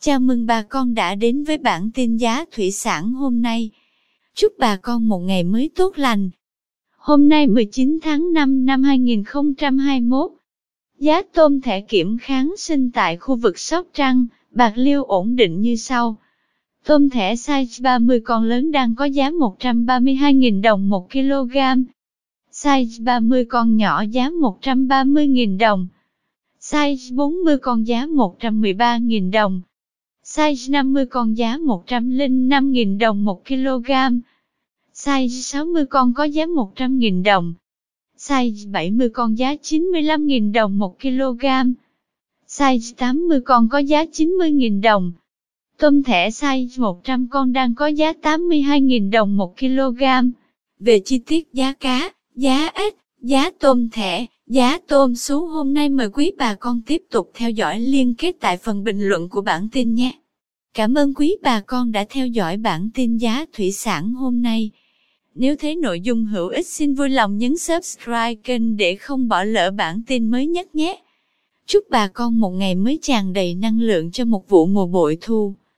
Chào mừng bà con đã đến với bản tin giá thủy sản hôm nay. Chúc bà con một ngày mới tốt lành. Hôm nay 19 tháng 5 năm 2021, giá tôm thẻ kiểm kháng sinh tại khu vực Sóc Trăng, Bạc Liêu ổn định như sau. Tôm thẻ size 30 con lớn đang có giá 132.000 đồng 1 kg. Size 30 con nhỏ giá 130.000 đồng. Size 40 con giá 113.000 đồng. Size 50 con giá 105.000 đồng 1 kg. Size 60 con có giá 100.000 đồng. Size 70 con giá 95.000 đồng 1 kg. Size 80 con có giá 90.000 đồng. Tôm thẻ size 100 con đang có giá 82.000 đồng 1 kg. Về chi tiết giá cá, giá ếch, giá tôm thẻ, giá tôm sú hôm nay mời quý bà con tiếp tục theo dõi liên kết tại phần bình luận của bản tin nhé. Cảm ơn quý bà con đã theo dõi bản tin giá thủy sản hôm nay. Nếu thấy nội dung hữu ích xin vui lòng nhấn subscribe kênh để không bỏ lỡ bản tin mới nhất nhé. Chúc bà con một ngày mới tràn đầy năng lượng cho một vụ mùa bội thu.